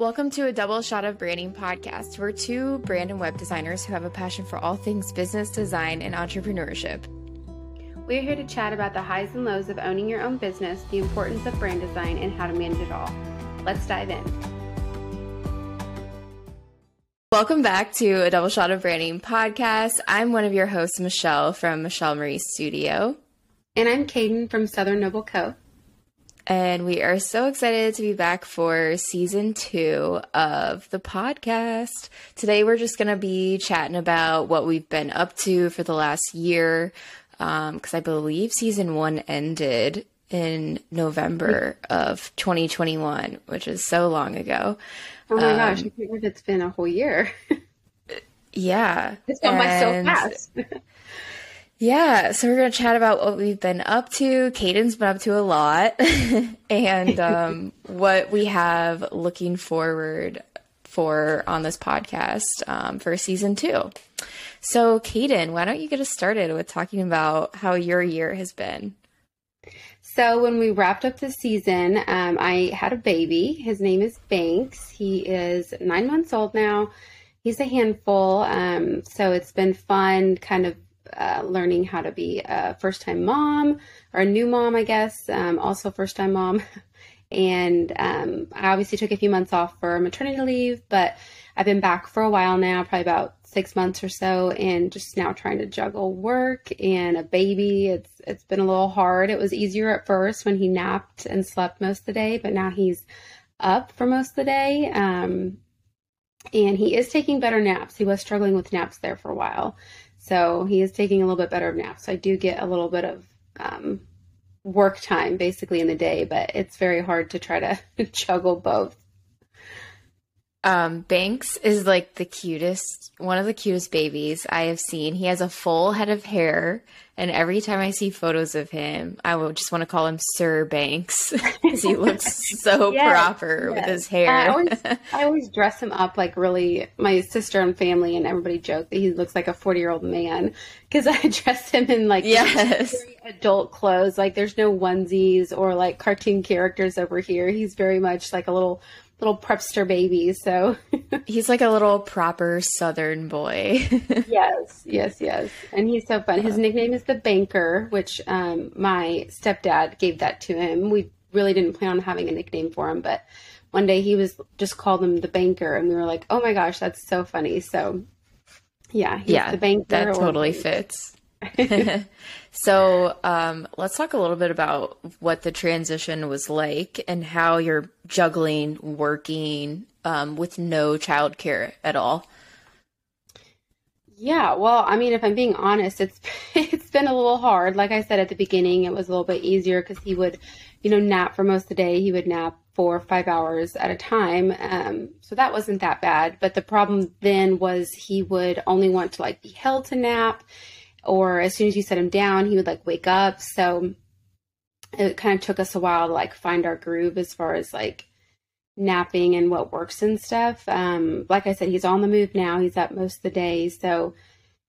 Welcome to a Double Shot of Branding podcast. We're two brand and web designers who have a passion for all things business, design, and entrepreneurship. We're here to chat about the highs and lows of owning your own business, the importance of brand design, and how to manage it all. Let's dive in. Welcome back to a Double Shot of Branding podcast. I'm one of your hosts, Michelle from Michelle Marie Studio. And I'm Kaden from Southern Noble Co. And we are so excited to be back for season two of the podcast. Today, we're just going to be chatting about what we've been up to for the last year. Because um, I believe season one ended in November of 2021, which is so long ago. Oh my um, gosh, I can't believe it's been a whole year. yeah. It's gone by so fast. Yeah, so we're going to chat about what we've been up to. Kaden's been up to a lot, and um, what we have looking forward for on this podcast um, for season two. So, Kaden, why don't you get us started with talking about how your year has been? So, when we wrapped up the season, um, I had a baby. His name is Banks. He is nine months old now. He's a handful. Um, so, it's been fun kind of uh, learning how to be a first time mom or a new mom, I guess, um, also first time mom. and um, I obviously took a few months off for maternity leave, but I've been back for a while now, probably about six months or so, and just now trying to juggle work and a baby. It's it's been a little hard. It was easier at first when he napped and slept most of the day, but now he's up for most of the day. Um, and he is taking better naps. He was struggling with naps there for a while. So he is taking a little bit better of naps. So I do get a little bit of um, work time basically in the day, but it's very hard to try to juggle both. Um, Banks is like the cutest, one of the cutest babies I have seen. He has a full head of hair, and every time I see photos of him, I will just want to call him Sir Banks because he looks so yes, proper yes. with his hair. I always, I always dress him up like really. My sister and family and everybody joke that he looks like a forty-year-old man because I dress him in like yes. adult clothes. Like there's no onesies or like cartoon characters over here. He's very much like a little little prepster baby. So he's like a little proper Southern boy. yes, yes, yes. And he's so fun. His nickname is the Banker, which um, my stepdad gave that to him. We really didn't plan on having a nickname for him, but one day he was just called him the Banker, and we were like, "Oh my gosh, that's so funny!" So yeah, yeah, the Banker. That totally fits. so um, let's talk a little bit about what the transition was like and how you're juggling working um, with no childcare at all. Yeah, well, I mean, if I'm being honest, it's it's been a little hard. Like I said at the beginning, it was a little bit easier because he would, you know, nap for most of the day. He would nap four or five hours at a time, um, so that wasn't that bad. But the problem then was he would only want to like be held to nap or as soon as you set him down, he would like wake up. So it kind of took us a while to like find our groove as far as like napping and what works and stuff. Um, like I said, he's on the move now. He's up most of the day. So,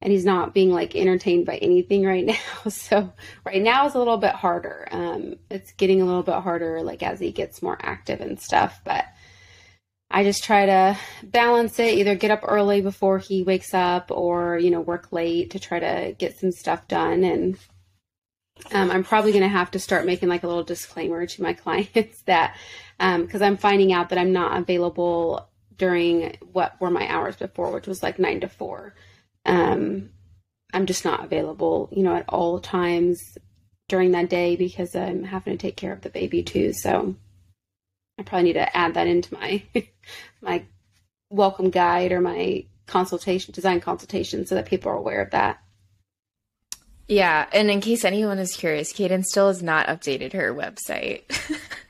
and he's not being like entertained by anything right now. So right now is a little bit harder. Um, it's getting a little bit harder like as he gets more active and stuff, but I just try to balance it, either get up early before he wakes up or, you know, work late to try to get some stuff done. And um, I'm probably going to have to start making like a little disclaimer to my clients that, because um, I'm finding out that I'm not available during what were my hours before, which was like nine to four. Um, I'm just not available, you know, at all times during that day because I'm having to take care of the baby too. So, I probably need to add that into my my welcome guide or my consultation design consultation so that people are aware of that. Yeah, and in case anyone is curious, Kaden still has not updated her website.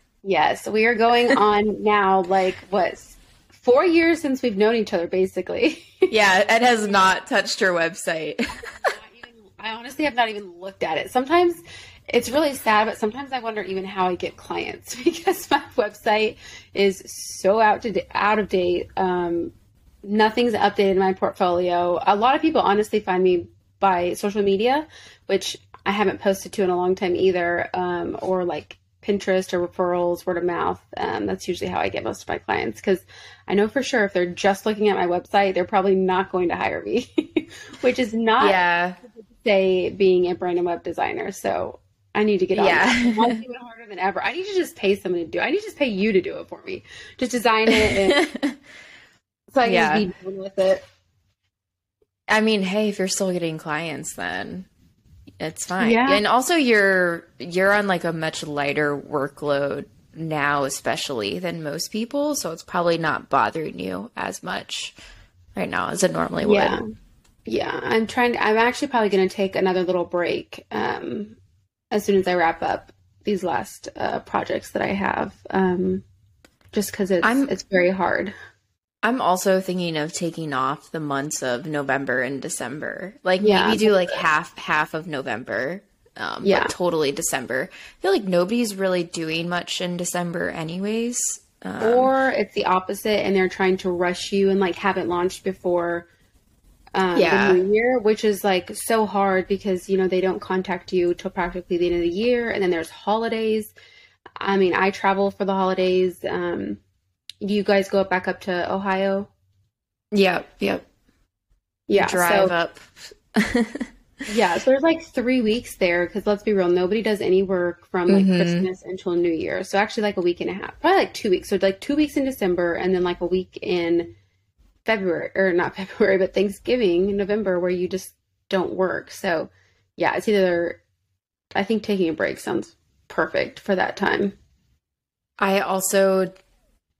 yes, we are going on now like what four years since we've known each other, basically. yeah, it has not touched her website. I honestly have not even looked at it. Sometimes it's really sad, but sometimes I wonder even how I get clients because my website is so out to out of date. Um, nothing's updated in my portfolio. A lot of people honestly find me by social media, which I haven't posted to in a long time either, um, or like Pinterest or referrals, word of mouth. Um, that's usually how I get most of my clients because I know for sure if they're just looking at my website, they're probably not going to hire me, which is not yeah. Say being a brand and web designer. So I need to get on Yeah. I'm doing harder than ever. I need to just pay someone to do it. I need to just pay you to do it for me. Just design it and so I can Yeah. just be done with it. I mean, hey, if you're still getting clients, then it's fine. Yeah. And also, you're you're on like a much lighter workload now, especially than most people, so it's probably not bothering you as much right now as it normally would. Yeah. Yeah. I'm trying to, I'm actually probably going to take another little break um, as soon as I wrap up these last uh, projects that I have. Um, just because it's I'm- it's very hard. I'm also thinking of taking off the months of November and December. Like Yeah, maybe do like half half of November. Um, Yeah. but totally December. I feel like nobody's really doing much in December, anyways. Um, or it's the opposite and they're trying to rush you and like have it launched before um, Yeah. the new year which is like so hard because you know they don't contact you till practically the end of the year and then there's holidays i mean i travel for the holidays um, do you guys go back up to ohio yep, yep. yeah Drive so, up. yeah so there's like three weeks there because let's be real nobody does any work from like Mhm. christmas until new year so actually like a week and a half probably like two weeks so like two weeks in december and then like a week in february or not february but thanksgiving november where you just don't work. So yeah it's either i think taking a break sounds perfect for that time. I also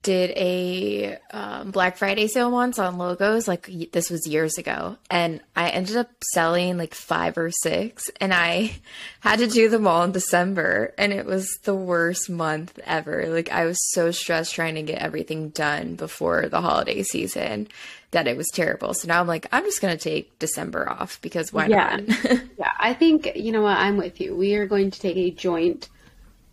did a um, Black Friday sale once on logos. Like this was years ago, and I ended up selling like five or six, and I had to do them all in December, and it was the worst month ever. Like I was so stressed trying to get everything done before the holiday season that it was terrible. So now I'm like, I'm just gonna take December off because why Yeah. not? yeah i think you know what i'm with you we are going to take a joint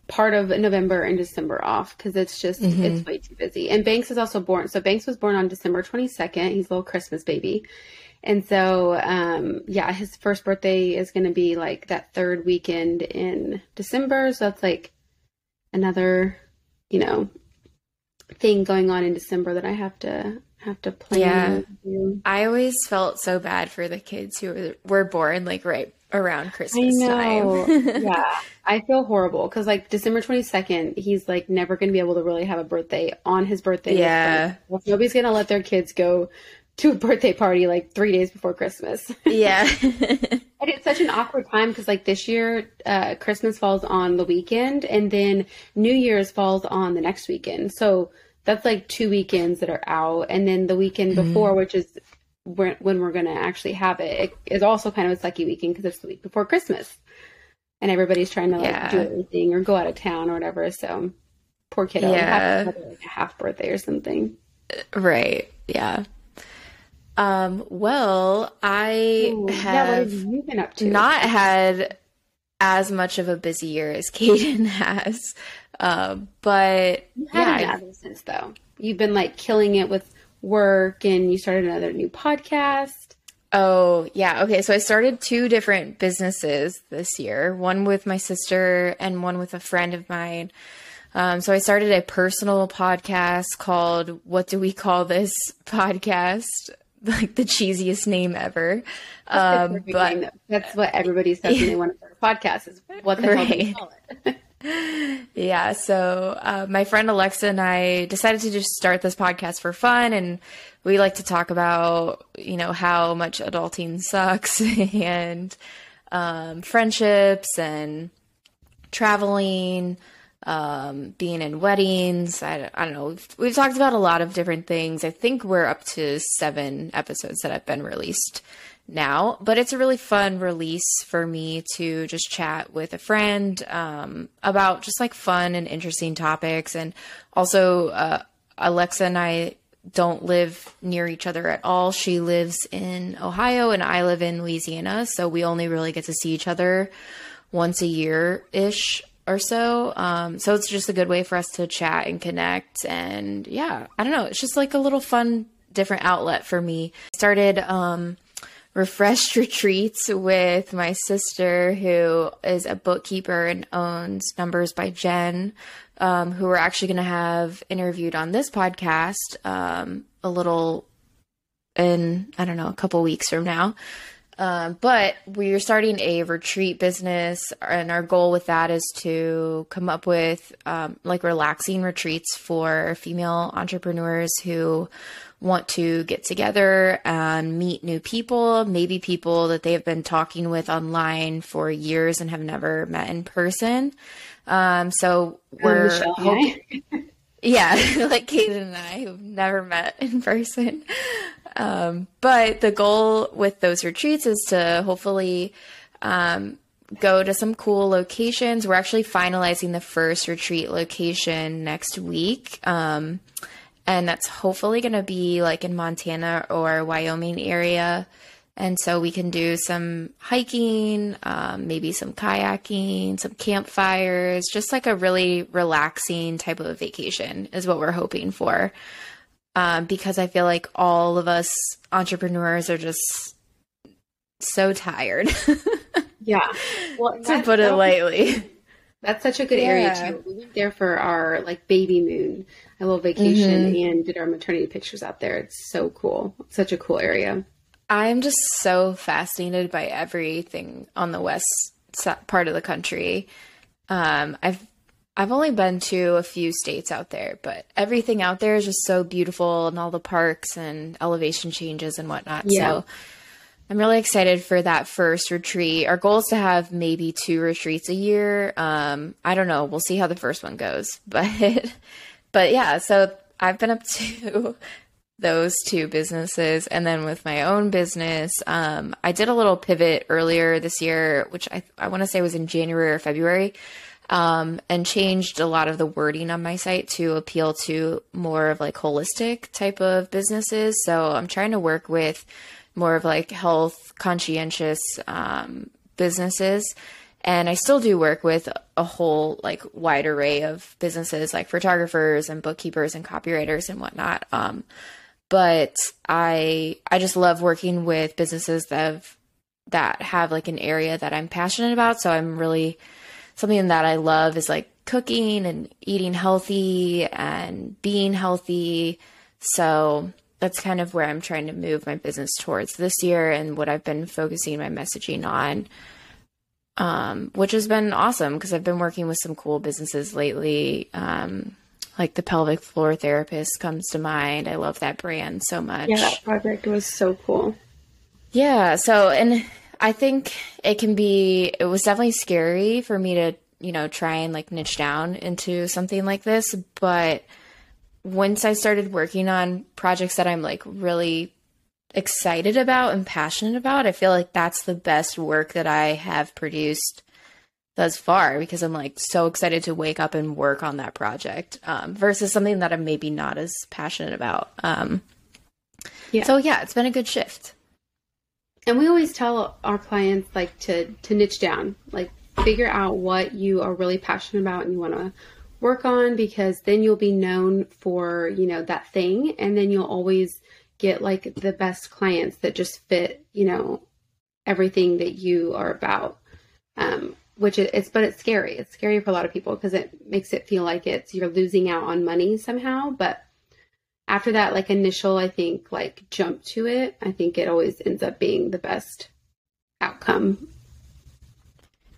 part of november and december off because it's just it's way too busy. And banks is also born so banks was born on december 22nd he's a little christmas baby. And so um yeah his first birthday is going to be like that third weekend in december. So that's like another you know thing going on in december that i have to have to plan Yeah. I always felt so bad for the kids who were, were born like right around Christmas time. yeah. I feel horrible because, like, December 22nd, he's like never going to be able to really have a birthday on his birthday. Yeah. Like, nobody's going to let their kids go to a birthday party like three days before Christmas. yeah. and it's such an awkward time because, like, this year, uh, Christmas falls on the weekend and then New Year's falls on the next weekend. So that's like two weekends that are out. And then the weekend Mm-hmm. before, which is when when we're going to actually have it, it is also kind of a sucky weekend because it's the week before Christmas. And everybody's trying to like Yeah. do everything or go out of town or whatever. So poor kiddo. Have Yeah. have, like a half birthday or something. right. Yeah. Um, well, I Ooh, yeah, have have up to? not had as much of a busy year as Kaden has. Uh, but You yeah, I- since though. You've been like killing it with work and you started another new podcast. Oh, yeah. Okay. So I started two different businesses this year one with my sister and one with a friend of mine. Um, so I started a personal podcast called What Do We Call This Podcast? Like the cheesiest name ever. Um, but name, that's what everybody says when they want to start a podcast is what the hell do you Right. call it? Yeah, so uh, my friend Alexa and I decided to just start this podcast for fun, and we like to talk about, you know, how much adulting sucks and um, friendships and traveling, um, being in weddings. I, I don't know. We've, we've talked about a lot of different things. I think we're up to seven episodes that have been released now, but it's a really fun release for me to just chat with a friend um, about just like fun and interesting topics. And also, uh, Alexa and I don't live near each other at all. She lives in Ohio and I live in Louisiana. So we only really get to see each other once a year ish or so. Um, so it's just a good way for us to chat and connect. And yeah, I don't know. It's just like a little fun, different outlet for me. Started um, refreshed retreats with my sister, who is a bookkeeper and owns Numbers by Jen, um, who we're actually going to have interviewed on this podcast um, a little in, I don't know, a couple weeks from now. Um, but we're starting a retreat business, and our goal with that is to come up with um, like relaxing retreats for female entrepreneurs who want to get together and meet new people, maybe people that they have been talking with online for years and have never met in person. Um, so we're hoping, yeah, like Kaden and I who've never met in person. Um, but the goal with those retreats is to hopefully um, go to some cool locations. We're actually finalizing the first retreat location next week. Um, and that's hopefully going to be like in Montana or Wyoming area. And so we can do some hiking, um, maybe some kayaking, some campfires, just like a really relaxing type of vacation is what we're hoping for. Um, because I feel like all of us entrepreneurs are just so tired. yeah. Well, to put it lightly. That's such a good yeah. area too. We went there for our like baby moon, a little vacation, mm-hmm. and did our maternity pictures out there. It's so cool. Such a cool area. I'm just so fascinated by everything on the west part of the country. Um, I've I've only been to a few states out there, but everything out there is just so beautiful, and all the parks and elevation changes and whatnot. Yeah. So I'm really excited for that first retreat. Our goal is to have maybe two retreats a year. Um, I don't know. We'll see how the first one goes, but but yeah. So I've been up to those two businesses, and then with my own business, um, I did a little pivot earlier this year, which I I want to say was in January or February. Um, and changed a lot of the wording on my site to appeal to more of like holistic type of businesses. So I'm trying to work with more of like health conscientious um, businesses. And I still do work with a whole like wide array of businesses like photographers and bookkeepers and copywriters and whatnot. Um, but I I just love working with businesses that have that have like an area that I'm passionate about. So I'm really something that I love is like cooking and eating healthy and being healthy. So that's kind of where I'm trying to move my business towards this year and what I've been focusing my messaging on. Um, which has been awesome because I've been working with some cool businesses lately. Um, like the pelvic floor therapist comes to mind. I love that brand so much. Yeah, that project was so cool. Yeah. So, and I think it can be, it was definitely scary for me to, you know, try and like niche down into something like this, but once I started working on projects that I'm like really excited about and passionate about, I feel like that's the best work that I have produced thus far because I'm like so excited to wake up and work on that project um, versus something that I'm maybe not as passionate about. Um, yeah. So yeah, it's been a good shift. And we always tell our clients like to to niche down, like figure out what you are really passionate about and you want to work on because then you'll be known for, you know, that thing and then you'll always get like the best clients that just fit, you know, everything that you are about. Um, which it's but it's scary. It's scary for a lot of people because it makes it feel like it's you're losing out on money somehow, but after that like initial I think like jump to it, I think it always ends up being the best outcome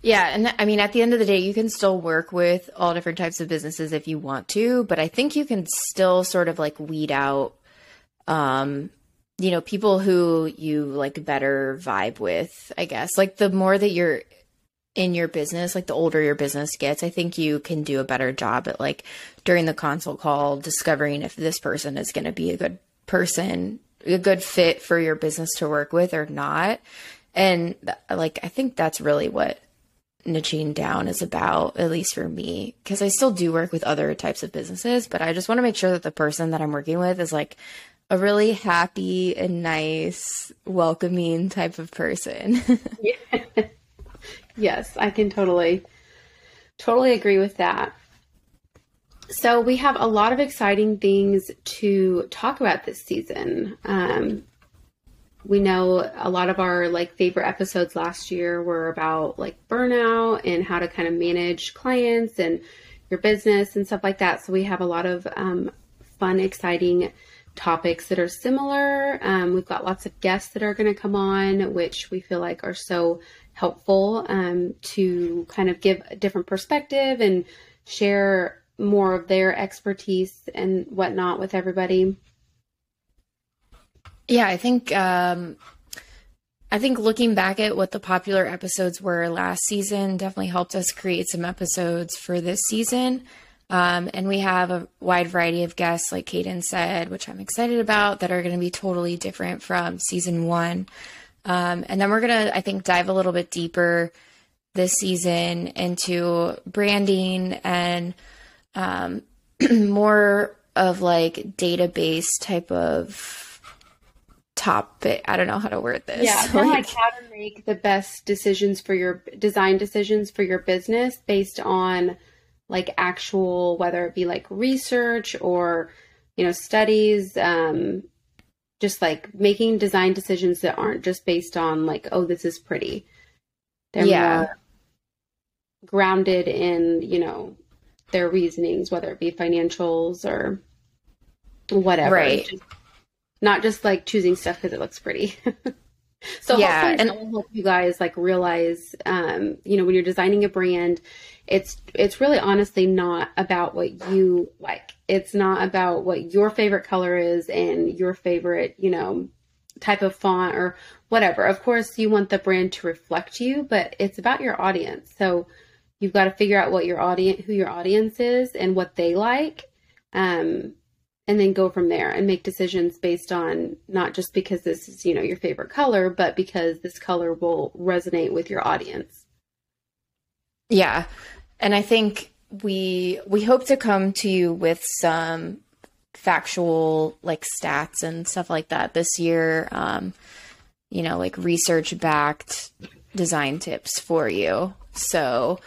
yeah, and I mean, at the end of the day, you can still work with all different types of businesses if you want to, but I think you can still sort of like weed out, um, you know, people who you like better vibe with. I guess like the more that you're in your business, like the older your business gets, I think you can do a better job at like during the consult call discovering if this person is going to be a good person, a good fit for your business to work with or not. And like, I think that's really what niching down is about, at least for me, because I still do work with other types of businesses, but I just want to make sure that the person that I'm working with is like a really happy and nice, welcoming type of person. yes, I can totally, totally agree with that. So we have a lot of exciting things to talk about this season. Um, we know a lot of our like favorite episodes last year were about like burnout and how to kind of manage clients and your business and stuff like that. So we have a lot of um, fun, exciting topics that are similar. Um, we've got lots of guests that are going to come on, which we feel like are so helpful um, to kind of give a different perspective and share more of their expertise and whatnot with everybody. Yeah, I think um, I think looking back at what the popular episodes were last season definitely helped us create some episodes for this season. Um, and we have a wide variety of guests, like Kaden said, which I'm excited about, that are going to be totally different from season one. Um, and then we're going to, I think, dive a little bit deeper this season into branding and um, more of like database type of topic. I don't know how to word this. Yeah, like, like how to make the best decisions for your design decisions for your business based on like actual whether it be like research or you know studies um just like making design decisions that aren't just based on like oh this is pretty they're yeah. grounded in you know their reasonings whether it be financials or whatever right just not just like choosing stuff because it looks pretty. so yeah, and will help you guys like realize, um, you know, when you're designing a brand, it's it's really honestly not about what you like. It's not about what your favorite color is and your favorite, you know, type of font or whatever. Of course, you want the brand to reflect you, but it's about your audience. So you've got to figure out what your audience, who your audience is, and what they like. Um, and then go from there and make decisions based on not just because this is, you know, your favorite color, but because this color will resonate with your audience. Yeah. And I think we we hope to come to you with some factual like stats and stuff like that this year um you know like research backed design tips for you so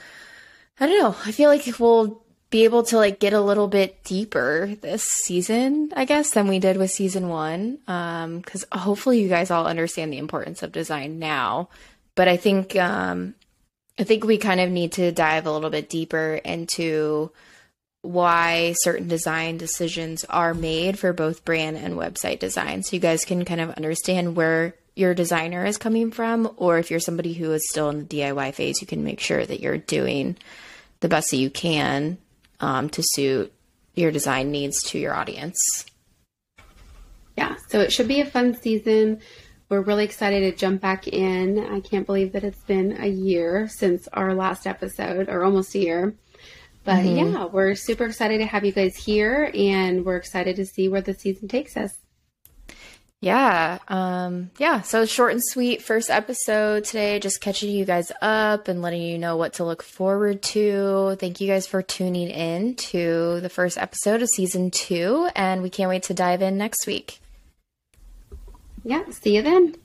i don't know i feel like we'll be able to like get a little bit deeper this season, I guess, than we did with season one. Um, cause hopefully you guys all understand the importance of design now. But I think, um, I think we kind of need to dive a little bit deeper into why certain design decisions are made for both brand and website design. So you guys can kind of understand where your designer is coming from, or if you're somebody who is still in the DIY phase, you can make sure that you're doing the best that you can um, to suit your design needs to your audience. Yeah, so it should be a fun season. We're really excited to jump back in. I can't believe that it's been a year since our last episode, or almost a year. But mm-hmm. yeah, we're super excited to have you guys here, and we're excited to see where the season takes us. Yeah. Um, yeah. So short and sweet first episode today, just catching you guys up and letting you know what to look forward to. Thank you guys for tuning in to the first episode of season two, and we can't wait to dive in next week. Yeah. See you then.